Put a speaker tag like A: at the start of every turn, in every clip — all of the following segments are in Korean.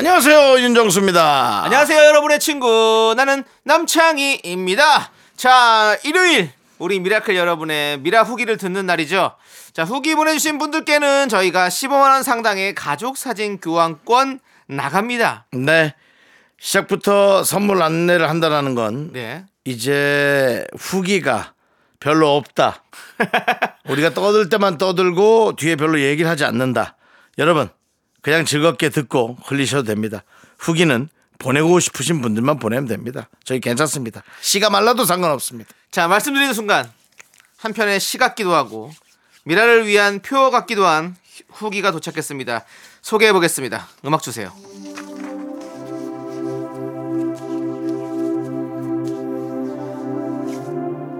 A: 안녕하세요 윤정수입니다.
B: 안녕하세요, 여러분의 친구. 나는 남창희입니다. 자, 일요일. 우리 미라클 여러분의 미라 후기를 듣는 날이죠. 자, 후기 보내주신 분들께는 저희가 15만 원 상당의 가족 사진 교환권 나갑니다.
A: 네 시작부터 선물 안내를 한다라는 건
B: 네.
A: 이제 후기가 별로 없다. 우리가 떠들 때만 떠들고 뒤에 별로 얘기를 하지 않는다. 여러분 그냥 즐겁게 듣고 흘리셔도 됩니다. 후기는 보내고 싶으신 분들만 보내면 됩니다. 저희 괜찮습니다. 씨가 말라도 상관없습니다.
B: 자, 말씀드리는 순간 한편의 시 같기도 하고 미라를 위한 표 같기도 한 후기가 도착했습니다. 소개해 보겠습니다. 음악 주세요.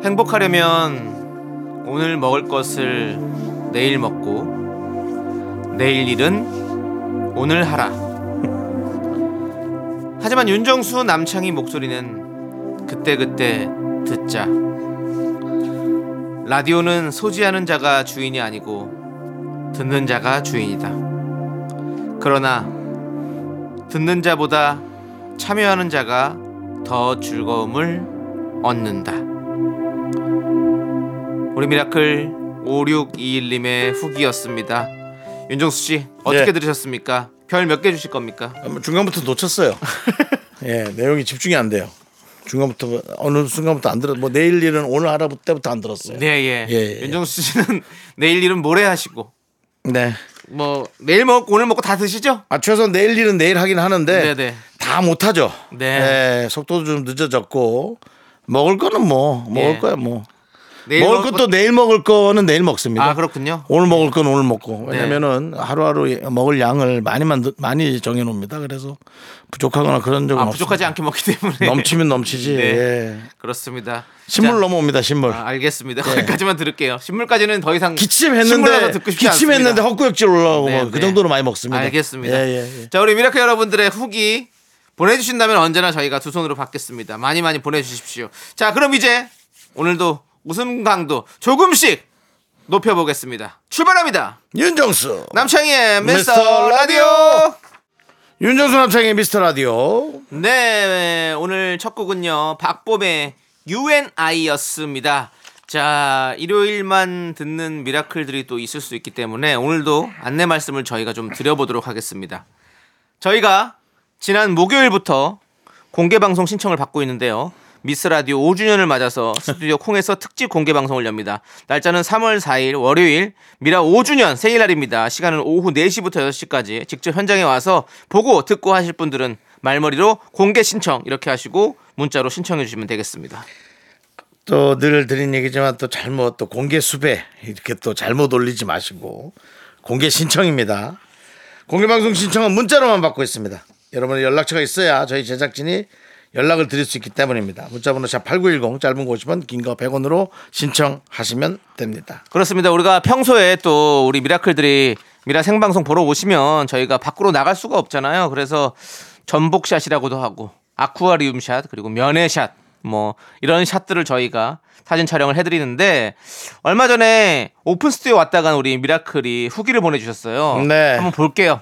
B: 행복하려면 오늘 먹을 것을 내일 먹고 내일 일은 오늘 하라. 하지만 윤정수 남창희 목소리는 그때그때 듣자. 라디오는 소지하는 자가 주인이 아니고 듣는 자가 주인이다. 그러나 듣는 자보다 참여하는 자가 더 즐거움을 얻는다. 우리 미라클 5621님의 후기였습니다. 윤정수 씨 어떻게
A: 예.
B: 들으셨습니까? 별 몇 개 주실 겁니까?
A: 뭐 중간부터 놓쳤어요. 예, 내용이 집중이 안 돼요. 중간부터 어느 순간부터 안 들어. 뭐 내일 일은 오늘 하라 때부터 안 들었어요.
B: 네, 예.
A: 예, 예.
B: 윤정수 씨는 내일 일은 모레 하시고
A: 네.
B: 뭐 내일 먹고 오늘 먹고 다 드시죠?
A: 아, 최소한 내일 일은 내일 하긴 하는데
B: 네네.
A: 다 못하죠.
B: 네.
A: 예, 속도도 좀 늦어졌고 먹을 거는 뭐 먹을
B: 예.
A: 거야 뭐. 먹을 것도
B: 것-
A: 내일 먹을 거는 내일 먹습니다.
B: 아 그렇군요.
A: 오늘 먹을 건 오늘 먹고
B: 네.
A: 왜냐면은 하루하루 먹을 양을 많이 만들 많이 정해 놓습니다. 그래서 부족하거나 그런 적은
B: 아
A: 없습니다.
B: 부족하지 않게 먹기 때문에
A: 넘치면 넘치지.
B: 네.
A: 예.
B: 그렇습니다.
A: 신물
B: 자,
A: 넘어옵니다. 신물.
B: 아, 알겠습니다. 거기까지만 들을게요. 신물까지는 더 이상
A: 기침했는데 기침했는데. 헛구역질 올라오고
B: 네,
A: 뭐 그
B: 네.
A: 정도로 많이 먹습니다.
B: 알겠습니다.
A: 예, 예, 예.
B: 자 우리 미라클 여러분들의 후기 보내주신다면 언제나 저희가 두 손으로 받겠습니다. 많이 많이 보내주십시오. 자 그럼 이제 오늘도 웃음 강도 조금씩 높여보겠습니다. 출발합니다.
A: 윤정수.
B: 남창희의 미스터
A: 미스터
B: 라디오.
A: 윤정수 남창의 미스터 라디오.
B: 네, 오늘 첫 곡은요. 박봄의 UNI였습니다. 자, 일요일만 듣는 미라클들이 또 있을 수 있기 때문에 오늘도 안내 말씀을 저희가 좀 드려보도록 하겠습니다. 저희가 지난 목요일부터 공개 방송 신청을 받고 있는데요. 미스 라디오 5주년을 맞아서 스튜디오 콩에서 특집 공개 방송을 엽니다. 날짜는 3월 4일 월요일 미라 5주년 생일날입니다. 시간은 오후 4시부터 6시까지 직접 현장에 와서 보고 듣고 하실 분들은 말머리로 공개 신청 이렇게 하시고 문자로 신청해 주시면 되겠습니다.
A: 또 늘 드린 얘기지만 또 잘못 또 공개 수배 이렇게 또 잘못 올리지 마시고 공개 신청입니다. 공개 방송 신청은 문자로만 받고 있습니다. 여러분의 연락처가 있어야 저희 제작진이 연락을 드릴 수 있기 때문입니다. 문자번호 샵8910 짧은 거 50원 긴 거 100원으로 신청하시면 됩니다.
B: 그렇습니다. 우리가 평소에 또 우리 미라클들이 미라 생방송 보러 오시면 저희가 밖으로 나갈 수가 없잖아요. 그래서 전복샷이라고도 하고 아쿠아리움샷 그리고 면회샷 뭐 이런 샷들을 저희가 사진 촬영을 해드리는데 얼마 전에 오픈 스튜디오 왔다 간 우리 미라클이 후기를 보내주셨어요.
A: 네.
B: 한번 볼게요.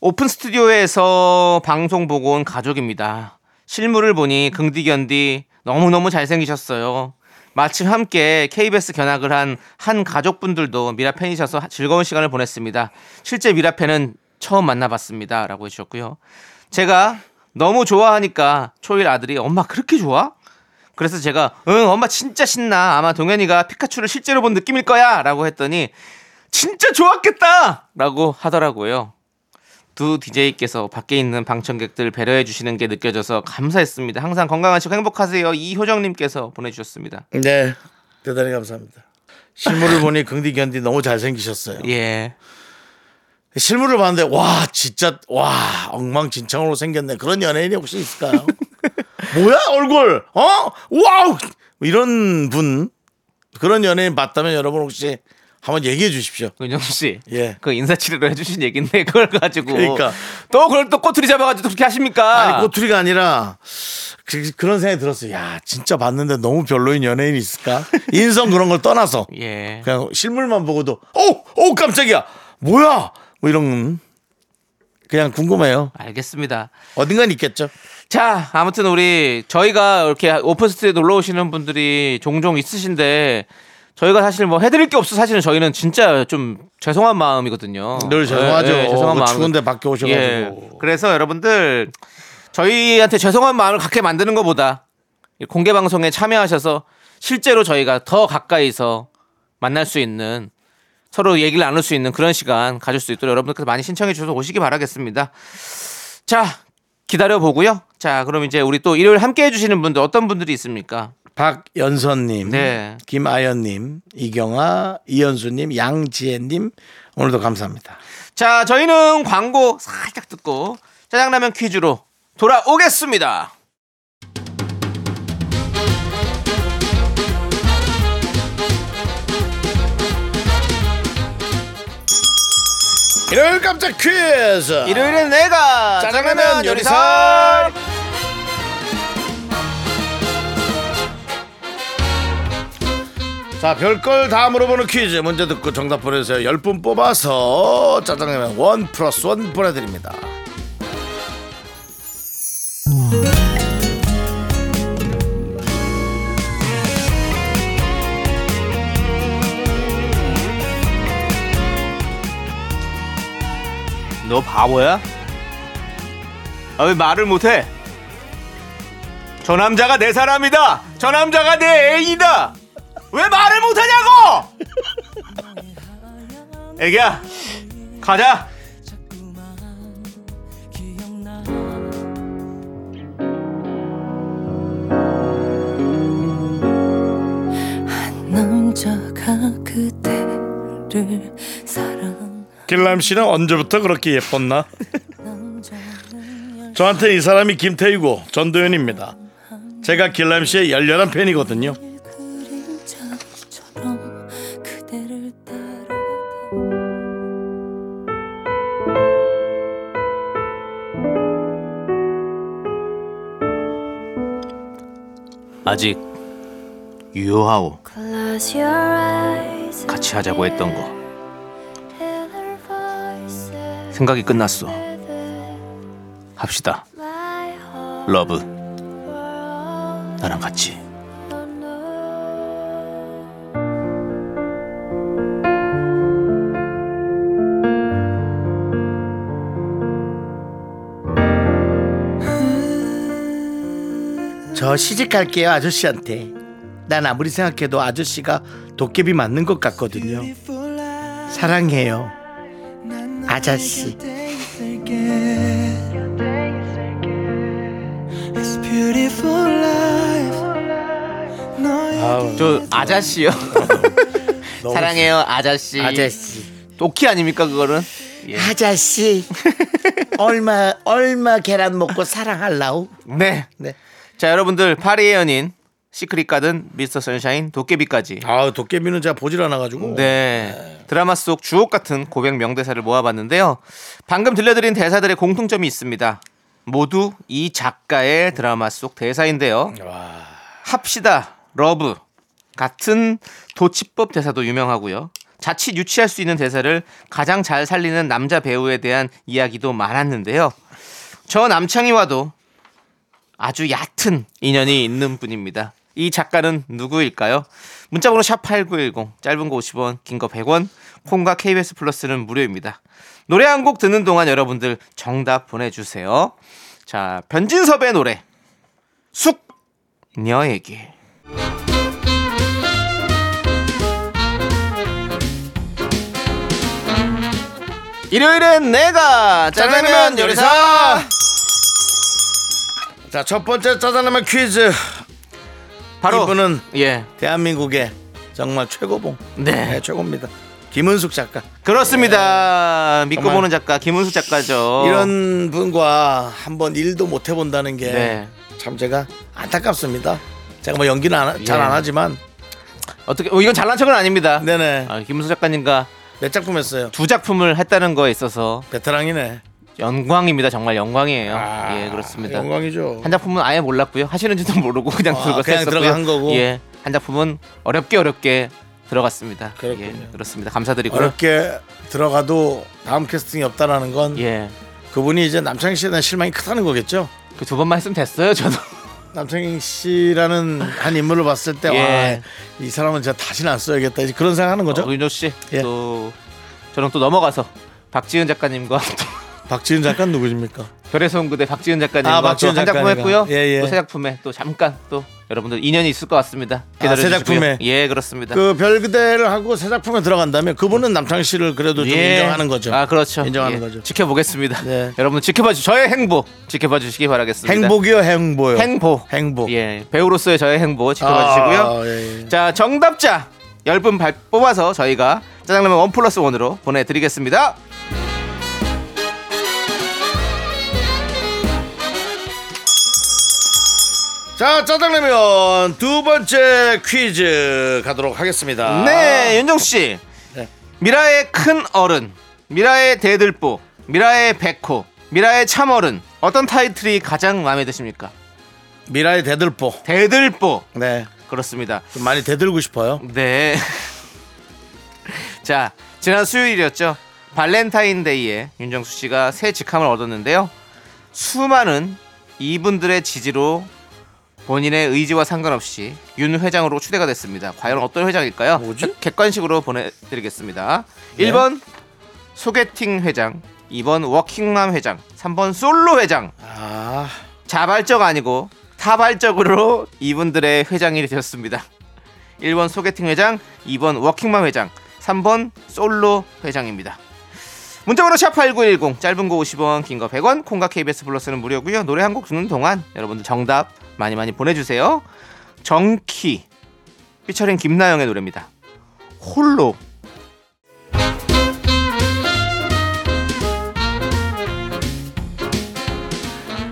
B: 오픈 스튜디오에서 방송 보고 온 가족입니다. 실물을 보니 긍디견디 너무너무 잘생기셨어요. 마침 함께 KBS 견학을 한 한 가족분들도 미라 팬이셔서 즐거운 시간을 보냈습니다. 실제 미라 팬은 처음 만나봤습니다. 라고 해주셨고요. 제가 너무 좋아하니까 초일 아들이 엄마 그렇게 좋아? 그래서 제가 응 엄마 진짜 신나 아마 동현이가 피카츄를 실제로 본 느낌일 거야 라고 했더니 진짜 좋았겠다 라고 하더라고요. 두 DJ께서 밖에 있는 방청객들 배려해 주시는 게 느껴져서 감사했습니다. 항상 건강하시고 행복하세요. 이효정님께서 보내주셨습니다.
A: 네. 대단히 감사합니다. 실물을 보니 긍디 견디 너무 잘생기셨어요.
B: 예.
A: 실물을 봤는데 와 진짜 와 엉망진창으로 생겼네 그런 연예인이 혹시 있을까요? 뭐야 얼굴 어 wow 이런 분 그런 연예인 봤다면 여러분 혹시 한번 얘기해 주십시오.
B: 윤정수 씨.
A: 예.
B: 그 인사치레로 해주신 얘기인데 그걸 가지고
A: 그러니까.
B: 또 그걸 또 꼬투리 잡아가지고 그렇게 하십니까?
A: 아니 꼬투리가 아니라 그, 그런 생각이 들었어요. 야 진짜 봤는데 너무 별로인 연예인이 있을까? 인성 그런 걸 떠나서
B: 예.
A: 그냥 실물만 보고도 오오 깜짝이야 뭐야 뭐 이런 그냥 궁금해요.
B: 알겠습니다.
A: 어딘간 있겠죠.
B: 자, 아무튼 우리 저희가 이렇게 오픈 스튜디오 놀러 오시는 분들이 종종 있으신데 저희가 사실 뭐 해드릴 게 없어 사실은 저희는 진짜 좀 죄송한 마음이거든요.
A: 늘 죄송하죠.
B: 예, 예, 죄송한
A: 그
B: 마음.
A: 추운데 밖에 오셔가지고.
B: 예. 그래서 여러분들 저희한테 죄송한 마음을 갖게 만드는 것보다 이 공개 방송에 참여하셔서 실제로 저희가 더 가까이서 만날 수 있는 서로 얘기를 나눌 수 있는 그런 시간 가질 수 있도록 여러분들께서 많이 신청해 주셔서 오시기 바라겠습니다. 자, 기다려 보고요. 자, 그럼 이제 우리 또 일요일 함께 해주시는 분들 어떤 분들이 있습니까?
A: 박연선님,
B: 네.
A: 김아연님, 이경아, 이현수님, 양지혜님 오늘도 감사합니다.
B: 자, 저희는 광고 살짝 듣고 짜장라면 퀴즈로 돌아오겠습니다.
A: 일요일 깜짝 퀴즈.
B: 일요일엔 내가 짜장라면 요리사.
A: 자, 별걸 다 물어보는 퀴즈 문제 듣고 정답 보내주세요. 10분 뽑아서 짜장라면 원 플러스 원 보내드립니다.
B: 너 바보야? 아, 왜 말을 못해? 저 남자가 내 사람이다. 저 남자가 내 애인이다. 왜 말을 못하냐고? 애기야, 가자.
A: 길람 씨는 언제부터 그렇게 예뻤나?
C: 남자는
A: 저한테 이 사람이 김태희고 전도연입니다. 제가 길람 씨의 열렬한 팬이거든요.
B: 아직 유효하오.
C: Close your eyes
B: 같이 하자고 했던 거 생각이 끝났어. 합시다. 러브. 나랑 같이.
A: 저 시집 갈게요 아저씨한테. 난 아무리 생각해도 아저씨가 도깨비 맞는 것 같거든요. 사랑해요. 아저씨. 아우,
B: 저 아저씨요. 사랑해요, 아저씨.
A: 아저씨.
B: 도끼 아닙니까 그거는? 예.
A: 아저씨. 얼마 얼마 계란 먹고 사랑할라우?
B: 네.
A: 네.
B: 자 여러분들 파리의 연인 시크릿 가든 미스터 선샤인 도깨비까지
A: 아 도깨비는 제가 보질 않아 가지고.
B: 네. 드라마 속 주옥 같은 고백 명대사를 모아봤는데요. 방금 들려드린 대사들의 공통점이 있습니다. 모두 이 작가의 드라마 속 대사인데요. 합시다, love 같은 도치법 대사도 유명하고요. 자칫 유치할 수 있는 대사를 가장 잘 살리는 남자 배우에 대한 이야기도 많았는데요. 저 남창희와도 아주 얕은 인연이 있는 분입니다. 이 작가는 누구일까요? 문자번호 샵8910 짧은 거 50원 긴 거 100원 콩과 KBS 플러스는 무료입니다. 노래 한 곡 듣는 동안 여러분들 정답 보내주세요. 자 변진섭의 노래 숙녀에게 일요일엔 내가 짜장면 요리사
A: 자, 첫 번째 짜장라면 퀴즈.
B: 바로
A: 이분은
B: 예
A: 대한민국의 정말 최고봉.
B: 네.
A: 네, 최고입니다. 김은숙 작가.
B: 그렇습니다. 믿고
A: 정말
B: 보는 작가 김은수 작가죠.
A: 이런 분과 한번 일도 못 해본다는 게참
B: 네.
A: 제가 안타깝습니다. 제가 뭐 연기는 잘안
B: 예.
A: 하지만
B: 어떻게 어, 이건 잘난 척은 아닙니다.
A: 네네
B: 아, 김은수 작가님과
A: 몇 작품 했어요.
B: 두 작품을 했다는 거에 있어서
A: 베테랑이네.
B: 영광입니다. 정말 영광이에요.
A: 아,
B: 예, 그렇습니다.
A: 영광이죠.
B: 한 작품은 아예 몰랐고요. 하시는지도 모르고 그냥
A: 아,
B: 들어갔
A: 그냥. 들어간 거고.
B: 예, 한 작품은 어렵게 어렵게 들어갔습니다.
A: 그렇군요.
B: 예, 그렇습니다. 감사드리고요.
A: 어렵게 들어가도 다음 캐스팅이 없다라는 건
B: 예,
A: 그분이 이제 남창희 씨에 대한 실망이 크다는 거겠죠.
B: 그 두 번만 했으면 됐어요. 저도.
A: 남창희 씨라는 한 인물을 봤을 때,
B: 예.
A: 와, 이 사람은 제가 다시는 안 써야겠다. 이제 그런 생각 하는 거죠.
B: 어, 윤조 씨,
A: 예.
B: 또 저는 또 넘어가서 박지은 작가님과 또
A: 박지은 작가는 누구십니까?
B: 별의 손그대 박지은 작가님과
A: 아, 박지은
B: 또한 작품. 했고요.
A: 예, 예.
B: 또새 작품에 또 잠깐 또 여러분들 인연이 있을 것 같습니다.
A: 아, 새
B: 기다려주시고요.
A: 작품에?
B: 예, 그렇습니다.
A: 그 별그대를 하고 새 작품에 들어간다면 그분은 남창희 씨를 그래도 좀
B: 예.
A: 인정하는 거죠.
B: 아, 그렇죠.
A: 인정하는
B: 예.
A: 거죠.
B: 지켜보겠습니다.
A: 네.
B: 여러분 지켜봐 주 저의 행보 지켜봐 주시기 바라겠습니다.
A: 행복이요, 행보요.
B: 행보.
A: 행복.
B: 예, 배우로서의 저의 행보 지켜봐 주시고요.
A: 아, 예, 예.
B: 자, 정답자 10분 발- 뽑아서 저희가 짜장라면 원 플러스 원으로 보내드리겠습니다.
A: 자, 짜장라면 두 번째 퀴즈 가도록 하겠습니다.
B: 네, 윤정수 씨.
A: 네.
B: 미라의 큰 어른, 미라의 대들보, 미라의 백호, 미라의 참어른. 어떤 타이틀이 가장 마음에 드십니까?
A: 미라의 대들보.
B: 대들보.
A: 네.
B: 그렇습니다.
A: 좀 많이 대들고 싶어요.
B: 네. 자, 지난 수요일이었죠. 발렌타인데이에 윤정수 씨가 새 직함을 얻었는데요. 수많은 이분들의 지지로 본인의 의지와 상관없이 윤 회장으로 추대가 됐습니다. 과연 어떤 회장일까요?
A: 뭐지?
B: 객- 객관식으로 보내드리겠습니다. 1번 소개팅 회장, 2번 워킹맘 회장, 3번 솔로 회장.
A: 아,
B: 자발적 아니고 타발적으로 이분들의 회장이 되셨습니다. 1번 소개팅 회장, 2번 워킹맘 회장, 3번 솔로 회장입니다. 문자번호 샵8910 짧은 거 50원 긴 거 100원 콩과 KBS 플러스는 무료고요 노래 한 곡 듣는 동안 여러분들 정답 많이 많이 보내주세요 정키 피처링 김나영의 노래입니다 홀로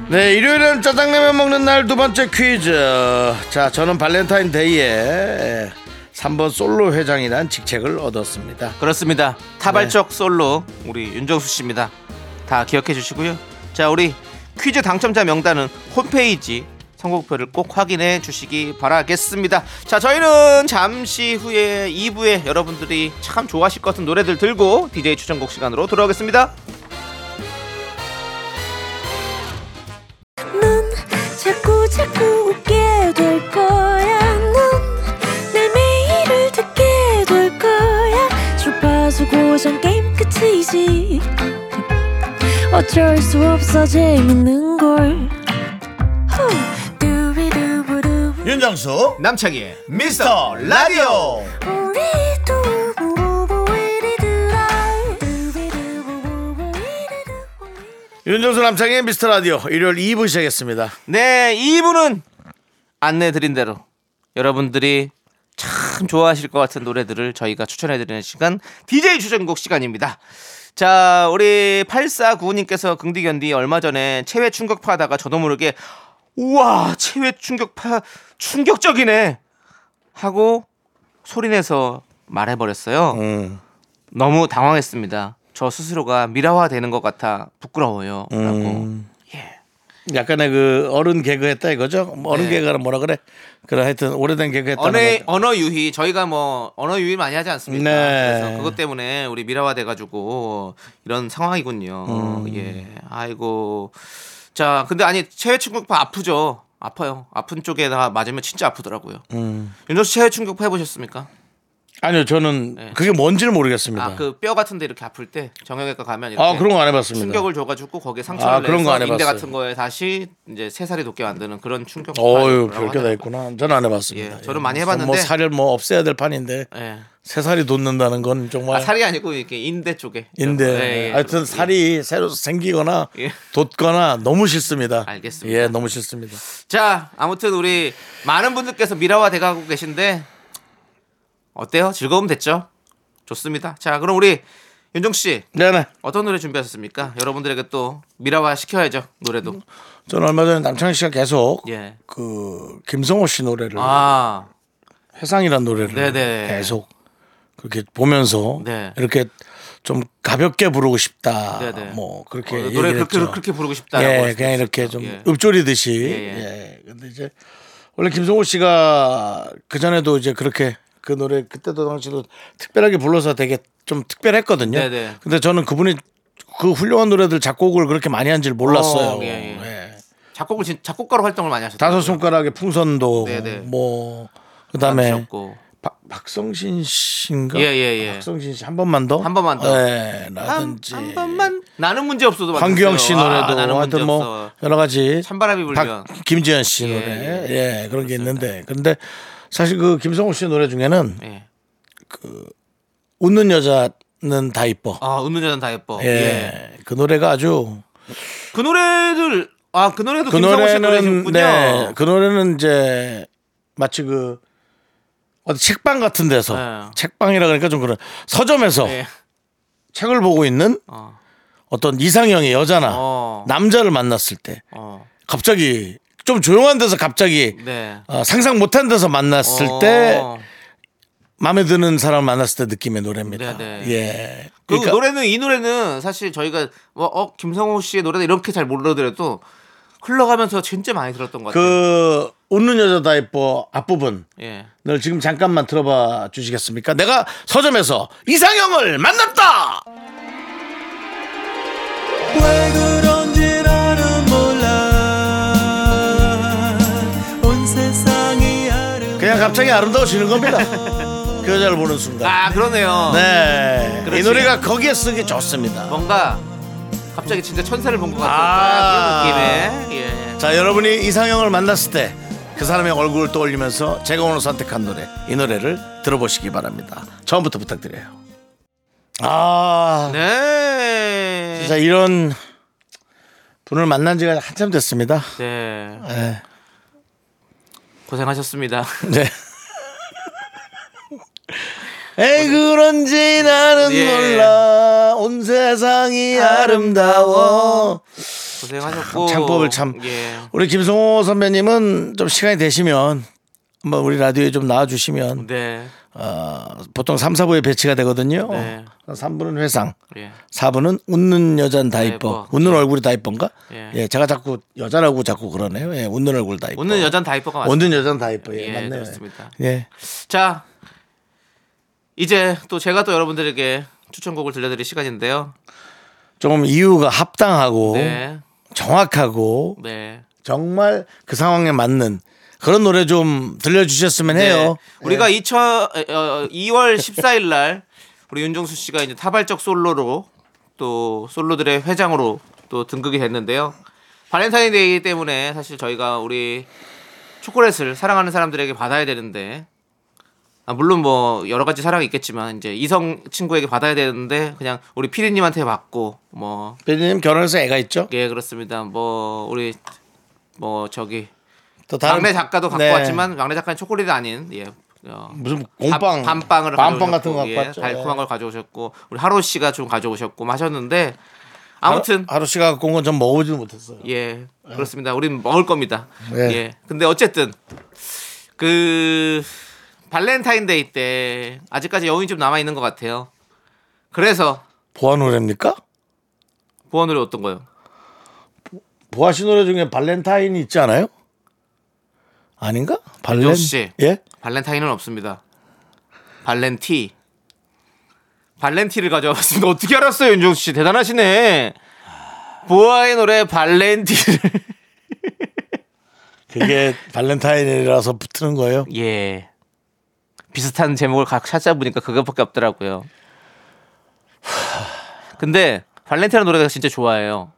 A: 네, 일요일은 짜장라면 먹는 날 두 번째 퀴즈. 자, 저는 발렌타인데이에 3번 솔로 회장이란 직책을 얻었습니다.
B: 그렇습니다. 타발적 솔로 우리 윤정수 씨입니다. 다 기억해 주시고요. 자, 우리 퀴즈 당첨자 명단은 홈페이지 선곡표를 꼭 확인해 주시기 바라겠습니다. 자, 저희는 잠시 후에 2부에 여러분들이 참 좋아하실 것 같은 노래들 들고 DJ 추천곡 시간으로 돌아오겠습니다.
C: 넌 자꾸 자꾸 웃게 될 거야. 넌내 매일을 듣게 될 거야. 주파수 고정 게임 끝이지. 어쩔 수 없어 재밌는 걸.
A: 윤정수,
B: 남창희의
A: 미스터 라디오. 윤정수 남창의 미스터 라디오 일요일 2부 시작했습니다.
B: 네, 2부는 안내 드린 대로 여러분들이 참 좋아하실 것 같은 노래들을 저희가 추천해 드리는 시간 DJ 추천곡 시간입니다. 자, 우리 8495님께서 긍디견디 얼마 전에 체외 충격파 하다가 저도 모르게 우와, 체외 충격파 충격적이네 하고 소리내서 말해버렸어요.
A: 음,
B: 너무 당황했습니다. 저 스스로가 미라화 되는 것 같아 부끄러워요. 라고.
A: 음.
B: 예.
A: 약간의 그 어른 개그 했다 이거죠? 뭐 어른
B: 네.
A: 개그는 뭐라 그래? 그래 하여튼 오래된 개그 했다는
B: 언어. 언어 유희 저희가 뭐 언어 유희 많이 하지 않습니까?
A: 네.
B: 그래서 그것 때문에 우리 미라화 돼가지고 이런 상황이군요.
A: 음.
B: 예, 아이고. 자, 근데 아니 체외 충격파 아프죠? 아파요. 아픈 쪽에 다 맞으면 진짜 아프더라고요.
A: 음.
B: 윤정수 체외 충격파 해보셨습니까?
A: 아니요, 저는
B: 네.
A: 그게 뭔지를 모르겠습니다.
B: 아, 그 뼈 같은데 이렇게 아플 때 정형외과 가면 이렇게
A: 아, 그런 거 안 해봤습니다.
B: 충격을 줘가지고 거기에 상처를
A: 아, 그런 거안
B: 인대
A: 해봤어요.
B: 같은 거에 다시 이제 새살이 돋게 만드는 그런 충격.
A: 어유 별게 다 있구나. 저는 안 해봤습니다.
B: 예, 저는 많이
A: 예.
B: 해봤는데.
A: 뭐 살을 뭐 없애야 될 판인데
B: 예.
A: 새 살이 돋는다는 건 정말
B: 아, 살이 아니고 이렇게 인대 쪽에. 예, 예.
A: 하여튼 살이 새로 생기거나
B: 예.
A: 돋거나 너무 싫습니다.
B: 알겠습니다.
A: 예, 너무 싫습니다.
B: 자, 아무튼 우리 많은 분들께서 미라화 돼가고 계신데 어때요? 즐거움 됐죠? 좋습니다. 자, 그럼 우리 윤종 씨
A: 네네.
B: 어떤 노래 준비하셨습니까? 여러분들에게 또 미라화 시켜야죠 노래도.
A: 저는 얼마 전에 남창희 씨가 계속
B: 예.
A: 그 김성호 씨 노래를
B: 아,
A: 회상이란 노래를
B: 네네.
A: 계속 그렇게 보면서
B: 네.
A: 이렇게 좀 가볍게 부르고 싶다.
B: 네네.
A: 뭐 그렇게
B: 어, 노래 그렇게. 그렇게 부르고 싶다라고.
A: 예. 그냥 이렇게 좀
B: 예.
A: 읊조리듯이.
B: 예,
A: 예,
B: 예.
A: 근데 이제 원래 김성호 씨가 그 전에도 이제 그렇게 그 노래 그때도 당시도 특별하게 불러서 되게 좀 특별했거든요.
B: 네네.
A: 근데 저는 그분이 그 훌륭한 노래들 작곡을 그렇게 많이 한지를 몰랐어요.
B: 어, 예, 예.
A: 예.
B: 작곡을 진, 작곡가로 활동을 많이 하셨어요.
A: 다섯 손가락의 풍선도
B: 네네.
A: 뭐 그다음에
B: 고
A: 박, 박성신 씨인가?
B: 예, 예, 예.
A: 박성신 씨 한 번만 더?
B: 한 번만 더.
A: 네,
B: 한,
A: 라든지
B: 한 번만 나는 문제 없어도
A: 황규영 씨
B: 맞췄어요.
A: 노래도
B: 아, 나는 문제
A: 하여튼 뭐
B: 없어.
A: 여러 가지
B: 찬바람이 불면
A: 박, 김지현 씨
B: 예,
A: 노래
B: 예.
A: 예, 그런 게 있는데 근데 사실 그 김성호 씨 노래 중에는
B: 예.
A: 웃는 여자는 다 이뻐.
B: 아 웃는 여자는 다 예뻐.
A: 예.
B: 예.
A: 그 노래가 아주
B: 그 노래들 아 그 노래도
A: 그
B: 김성호 씨
A: 노래는. 네, 그 노래는 이제 마치 그 어디 책방 같은 데서
B: 네.
A: 책방이라 그러니까 좀 그런 서점에서
B: 예.
A: 책을 보고 있는
B: 어.
A: 어떤 이상형의 여자나
B: 어.
A: 남자를 만났을 때
B: 어.
A: 갑자기 좀 조용한 데서 갑자기
B: 네.
A: 어, 상상 못한 데서 만났을
B: 어.
A: 때 마음에 드는 사람을 만났을 때 느낌의 노래입니다.
B: 네, 네.
A: 예.
B: 그
A: 그러니까
B: 노래는 이 노래는 사실 저희가 뭐, 어 김성호 씨의 노래다 이렇게 잘 모르더라도 흘러가면서 진짜 많이 들었던 것 같아요.
A: 그 웃는 여자 다 예뻐 앞부분
B: 예.
A: 늘 지금 잠깐만 들어봐 주시겠습니까? 내가 서점에서 이상형을 만났다.
D: 왜 그런지 나는 몰라 온 세상이 아름
A: 그냥 갑자기 아름다워지는 겁니다. 그 여자를 보는 순간.
B: 아 그러네요.
A: 네. 이
B: 그렇지.
A: 노래가 거기에 쓰기 좋습니다.
B: 뭔가 갑자기 진짜 천사를 본 것 같은
A: 아.
B: 그런 느낌의 예.
A: 자, 여러분이 이상형을 만났을 때 그 사람의 얼굴을 떠올리면서 제가 오늘 선택한 노래, 이 노래를 들어보시기 바랍니다. 처음부터 부탁드려요. 아,
B: 네.
A: 진짜 이런 분을 만난 지가 한참 됐습니다.
B: 네.
A: 네.
B: 고생하셨습니다.
A: 네. 에이 그런지 나는
B: 예.
A: 몰라 온 세상이 아름다워
B: 고생하셨고
A: 창법을 참
B: 예.
A: 우리 김성호 선배님은 좀 시간이 되시면 한번 우리 라디오에 좀 나와주시면
B: 네.
A: 어, 보통 3, 4부에 배치가 되거든요
B: 네.
A: 3부는 회상
B: 예.
A: 4부는 웃는 여자는
B: 다다
A: 이뻐. 웃는 얼굴이 다 이쁜가
B: 예.
A: 예. 제가 자꾸 여자라고 자꾸 그러네요 예, 웃는 얼굴 다 이뻐
B: 웃는 여자는 다 이뻐가 맞습니다.
A: 웃는 여자는 다 이뻐 예,
B: 예,
A: 맞네요
B: 그렇습니다.
A: 예.
B: 자, 이제 또 제가 또 여러분들에게 추천곡을 들려드릴 시간인데요.
A: 좀 이유가 합당하고
B: 네,
A: 정확하고
B: 네.
A: 정말 그 상황에 맞는 그런 노래 좀 들려주셨으면 해요.
B: 네. 우리가 2000, 어, 2월 14일 날 우리 윤정수 씨가 이제 타발적 솔로로 또 솔로들의 회장으로 또 등극이 됐는데요. 발렌타인데이 때문에 사실 저희가 우리 초콜릿을 사랑하는 사람들에게 받아야 되는데 아, 물론 뭐 여러 가지 사랑이 있겠지만 이제 이성 친구에게 받아야 되는데 그냥 우리 피디님한테 받고 뭐
A: 배님 결혼해서 애가 있죠?
B: 예 그렇습니다. 뭐 우리 뭐 저기
A: 또 다른
B: 막내 작가도 갖고
A: 네.
B: 왔지만 막내 작가는 초콜릿이 아닌 예 어,
A: 무슨 공빵
B: 밤, 밤빵을
A: 밤빵 같은 거 갖고
B: 예,
A: 왔죠.
B: 달콤한
A: 예.
B: 걸 가져오셨고 우리 하루 씨가 좀 가져오셨고 뭐 하셨는데 아무튼
A: 하루, 하루 씨가 갖고 온 건 전 먹어보지도 못했어요.
B: 예 그렇습니다. 우린 먹을 겁니다.
A: 예.
B: 예 근데 어쨌든 그 발렌타인데이 때 아직까지 여운이 좀 남아 있는 것 같아요. 그래서
A: 보아 노래입니까?
B: 보아 노래 어떤 거요?
A: 보아 씨 노래 중에 발렌타인이 있지 않아요? 아닌가?
B: 발렌티.
A: 예?
B: 발렌타인은 없습니다. 발렌티. 발렌티를 가져왔습니다. 어떻게 알았어요, 윤정수 씨? 대단하시네. 보아의 노래 발렌티를.
A: 그게 발렌타인이라서 붙는 거예요.
B: 예. 비슷한 제목을 각 찾아보니까 그것밖에 없더라고요. 근데 발렌티라는 노래가 진짜 좋아해요.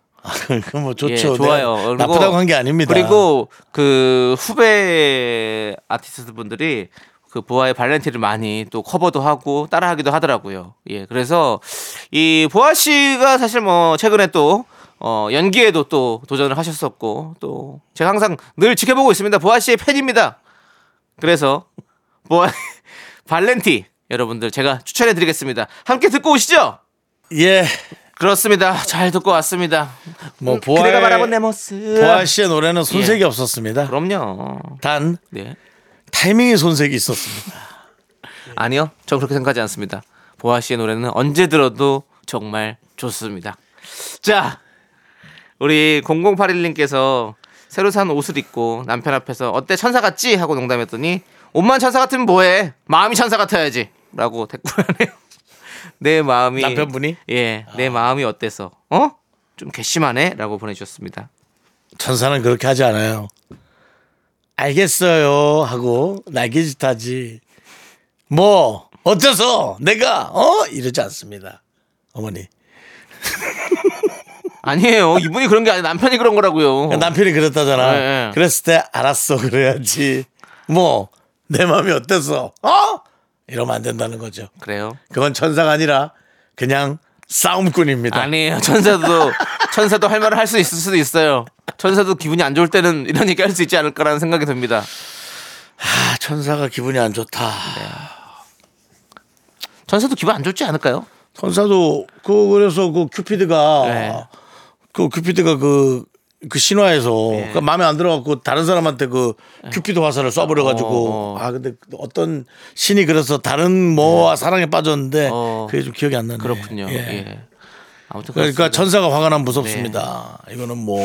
A: 그뭐
B: 예,
A: 좋죠.
B: 좋아요.
A: 내가
B: 그리고-
A: 나쁘다고 한 게 아닙니다.
B: 그리고 그 후배 아티스트 분들이 그 보아의 발렌티를 많이 또 커버도 하고 따라하기도 하더라고요. 예, 그래서 이 보아 씨가 사실 뭐 최근에 또 어, 연기에도 또 도전을 하셨었고 또 제가 항상 늘 지켜보고 있습니다. 보아 씨의 팬입니다. 그래서 보아 발렌티 여러분들 제가 추천해 드리겠습니다. 함께 듣고 오시죠.
A: 예.
B: 그렇습니다. 잘 듣고 왔습니다.
A: 뭐
B: 음,
A: 보아
B: 그대가 바라본 내 모습.
A: 보아 씨의 노래는 손색이
B: 예.
A: 없었습니다.
B: 그럼요.
A: 단
B: 네.
A: 타이밍이 손색이 있었습니다.
B: 아니요. 전 그렇게 생각하지 않습니다. 보아 씨의 노래는 언제 들어도 정말 좋습니다. 자, 우리 0081님께서 새로 산 옷을 입고 남편 앞에서 어때 천사 같지? 하고 농담했더니 옷만 천사 같으면 뭐해? 마음이 천사 같아야지. 라고 댓글 하네요. 내 마음이
A: 남편분이?
B: 예, 내 마음이 어때서? 어? 좀 괘씸하네? 라고 보내주셨습니다.
A: 천사는 그렇게 하지 않아요. 알겠어요 하고 날개짓 하지. 뭐 어째서 내가 어 이러지 않습니다. 어머니
B: 아니에요. 이분이 그런 게 아니라 남편이 그런 거라고요.
A: 남편이 그랬다잖아.
B: 네, 네.
A: 그랬을 때 알았어 그래야지. 뭐 내 마음이 어때서 어 이러면 안 된다는 거죠.
B: 그래요.
A: 그건 천사가 아니라 그냥 싸움꾼입니다.
B: 아니에요. 천사도 천사도 할 말을 할 수 있을 수도 있어요. 천사도 기분이 안 좋을 때는 이런 얘기 할 수 있지 않을까라는 생각이 듭니다.
A: 아, 천사가 기분이 안 좋다.
B: 천사도 기분 안 좋지 않을까요?
A: 천사도 그 그래서 그 큐피드가
B: 네.
A: 그 큐피드가 그, 그 신화에서
B: 네.
A: 그 마음에 안 들어갖고 다른 사람한테 그 큐피드 화살을 쏴버려가지고
B: 어, 어.
A: 아 근데 어떤 신이 그래서 다른 뭐와 사랑에 빠졌는데
B: 어.
A: 그게 좀 기억이 안 나네.
B: 그렇군요.
A: 예.
B: 예. 아무튼
A: 그러니까
B: 그렇습니다.
A: 천사가 화가 나면 무섭습니다.
B: 네.
A: 이거는 뭐.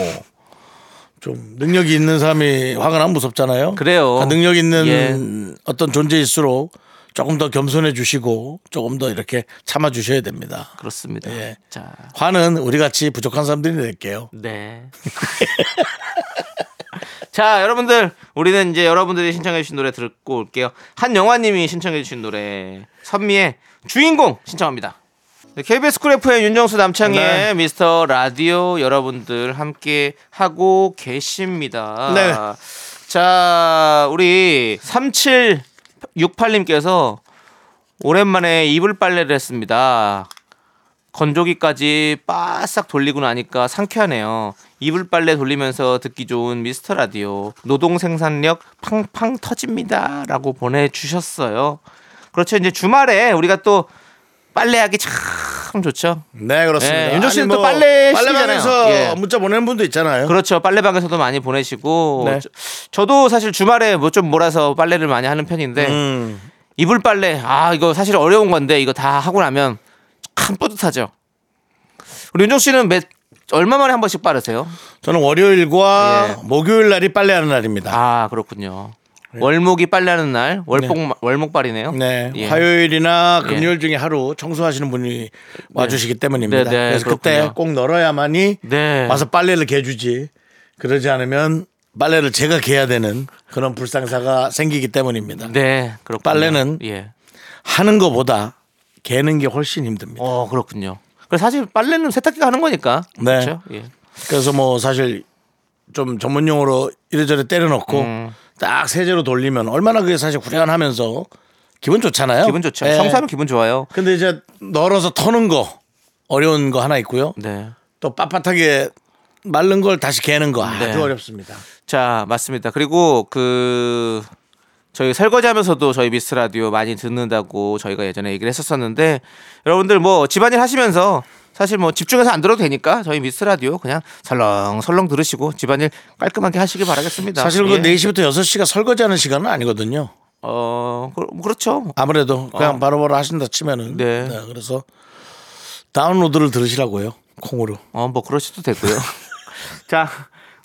A: 좀 능력이 있는 사람이 화가 나면 무섭잖아요.
B: 그래요.
A: 그러니까 능력 있는
B: 예.
A: 어떤 존재일수록 조금 더 겸손해 주시고 조금 더 이렇게 참아 주셔야 됩니다.
B: 그렇습니다.
A: 예.
B: 자,
A: 화는 우리 같이 부족한 사람들이 낼게요.
B: 네. 자, 여러분들, 우리는 이제 여러분들이 신청해주신 노래 듣고 올게요. 한영화님이 신청해주신 노래, 선미의 주인공 신청합니다. 네, KBS 쿨 FM 윤정수 남창희의
A: 네.
B: 미스터 라디오 여러분들 함께 하고 계십니다.
A: 네.
B: 자, 우리 3768님께서 오랜만에 이불 빨래를 했습니다. 건조기까지 바싹 돌리고 나니까 상쾌하네요. 이불 빨래 돌리면서 듣기 좋은 미스터 라디오. 노동 생산력 팡팡 터집니다 라고 보내 주셨어요. 그렇죠. 이제 주말에 우리가 또 빨래하기 참 좋죠.
A: 네 그렇습니다.
B: 네, 윤정 씨는 또 빨래
A: 빨래방에서
B: 시기잖아요. 예.
A: 문자 보내는 분도 있잖아요.
B: 그렇죠. 빨래방에서도 많이 보내시고
A: 네.
B: 저, 도 사실 주말에 뭐 좀 몰아서 빨래를 많이 하는 편인데
A: 음,
B: 이불 빨래 아 이거 사실 어려운 건데 이거 다 하고 나면 참 뿌듯하죠. 우리 윤정 씨는 몇 얼마 만에 한 번씩 빠르세요?
A: 저는 월요일과
B: 예.
A: 목요일 날이 빨래하는 날입니다.
B: 아 그렇군요. 월목이 빨래하는 날 월복 월목빨이네요.
A: 네,
B: 예.
A: 화요일이나
B: 예.
A: 금요일 중에 하루 청소하시는 분이 와주시기 때문입니다.
B: 네, 네,
A: 그래서
B: 그렇군요.
A: 그때 꼭 널어야만이
B: 네.
A: 와서 빨래를 개주지. 그러지 않으면 빨래를 제가 개야 되는 그런 불상사가 생기기 때문입니다.
B: 네 그렇군요.
A: 빨래는
B: 예.
A: 하는 것보다 개는 게 훨씬 힘듭니다.
B: 어 그렇군요. 사실 빨래는 세탁기가 하는 거니까.
A: 네.
B: 그렇죠. 예.
A: 그래서 뭐 사실 좀 전문 용어로 이래저래 때려넣고
B: 음.
A: 딱 세제로 돌리면 얼마나 그게 사실 후련하면서 기분 좋잖아요.
B: 기분 좋죠.
A: 예.
B: 청소하면 기분 좋아요.
A: 근데 이제 널어서 터는 거 어려운 거 하나 있고요.
B: 네.
A: 또 빳빳하게 마른 걸 다시 개는 거 아주
B: 네.
A: 어렵습니다.
B: 자, 맞습니다. 그리고 그 저희 설거지 하면서도 저희 미스 라디오 많이 듣는다고 저희가 예전에 얘기를 했었었는데 여러분들 뭐 집안일 하시면서 사실 뭐 집중해서 안 들어도 되니까 저희 미스 라디오 그냥 설렁설렁 들으시고 집안일 깔끔하게 하시길 바라겠습니다.
A: 사실
B: 예.
A: 그 4시부터 6시가 설거지하는 시간은 아니거든요.
B: 어, 그- 그렇죠.
A: 아무래도 그냥 바로바로 하신다 치면은
B: 네.
A: 네, 그래서 다운로드를 들으시라고요. 콩으로.
B: 어, 뭐 그러셔도 되고요. 자,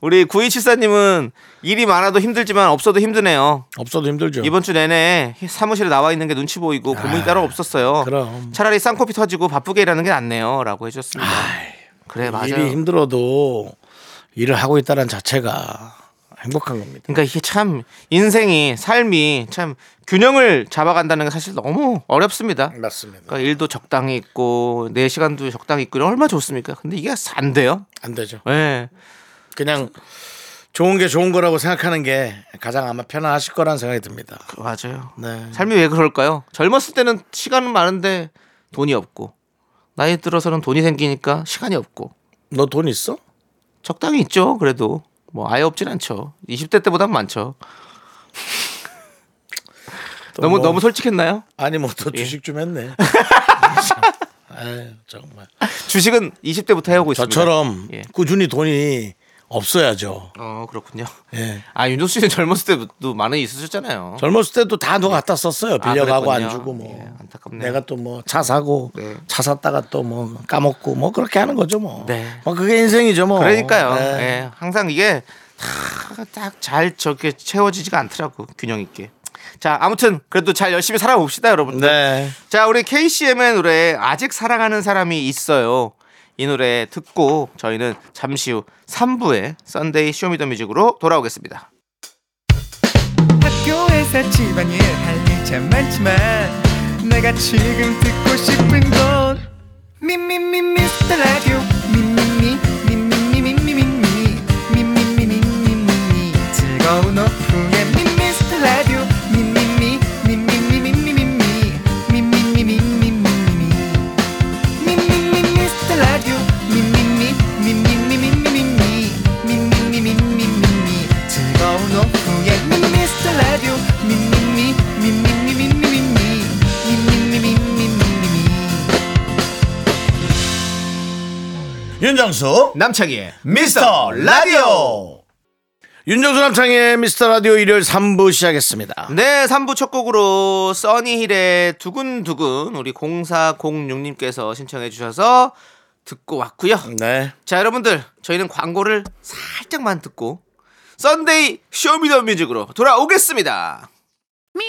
B: 우리 9274님은 일이 많아도 힘들지만 없어도 힘드네요.
A: 없어도 힘들죠.
B: 이번 주 내내 사무실에 나와 있는 게 눈치 보이고 고민이 따로 없었어요.
A: 아, 그럼.
B: 차라리 쌍코피 터지고 바쁘게 일하는 게 낫네요 라고 해줬습니다. 그래 맞아요.
A: 일이 힘들어도 일을 하고 있다는 자체가 행복한 겁니다.
B: 그러니까 이게 참 인생이 삶이 참 균형을 잡아간다는 게 사실 너무 어렵습니다.
A: 맞습니다.
B: 그러니까 일도 적당히 있고 내 시간도 적당히 있고 얼마나 좋습니까? 근데 이게 안 돼요.
A: 안 되죠.
B: 예.
A: 그냥 좋은 게 좋은 거라고 생각하는 게 가장 아마 편안하실 거라는 생각이 듭니다.
B: 맞아요.
A: 네.
B: 삶이 왜 그럴까요? 젊었을 때는 시간은 많은데 돈이 없고 나이 들어서는 돈이 생기니까 시간이 없고
A: 너 돈 있어?
B: 적당히 있죠. 그래도 뭐 아예 없진 않죠. 20대 때보단 많죠.
A: 또
B: 너무
A: 뭐-
B: 너무 솔직했나요?
A: 아니 뭐 또 주식 좀 했네. 아유, 정말.
B: 주식은 20대부터 해오고 있습니다.
A: 저처럼
B: 예.
A: 꾸준히 돈이 없어야죠.
B: 어 그렇군요.
A: 예.
B: 아 윤종수 씨는 젊었을 때도 많이 있으셨잖아요.
A: 젊었을 때도 다 누가 갖다 썼어요.
B: 아,
A: 빌려가고 안
B: 그랬군요.
A: 주고 뭐.
B: 예, 안타깝네요.
A: 내가 또 뭐 차 사고
B: 네.
A: 차 샀다가 또 뭐 까먹고 뭐 그렇게 하는 거죠 뭐.
B: 네.
A: 뭐 그게 인생이죠 뭐.
B: 그러니까요.
A: 네.
B: 예, 항상 이게 딱 잘 저렇게 채워지지가 않더라고 균형 있게. 자 아무튼 그래도 잘 열심히 살아봅시다 여러분들.
A: 네.
B: 자 우리 KCM의 노래 아직 사랑하는 사람이 있어요. 이 노래 듣고 저희는 잠시 후 3부에 썬데이 쇼미더뮤직으로 돌아오겠습니다.
E: 학교에서 집안일 할 일 참 많지만 내가 지금 듣고 싶은 건 미미미 미스터 라디오 미미미 미미미 미미미 미미미 미미미 즐거운 오후
A: 윤정수
B: 남창희의
A: 미스터 라디오. 윤정수 남창희의 미스터 라디오 일요일 3부 시작했습니다.
B: 네, 3부 첫 곡으로 써니힐의 두근두근 우리 0406님께서 신청해 주셔서 듣고 왔고요.
A: 네.
B: 자, 여러분들, 저희는 광고를 살짝만 듣고 썬데이 쇼미더뮤직으로 돌아오겠습니다.
C: Me,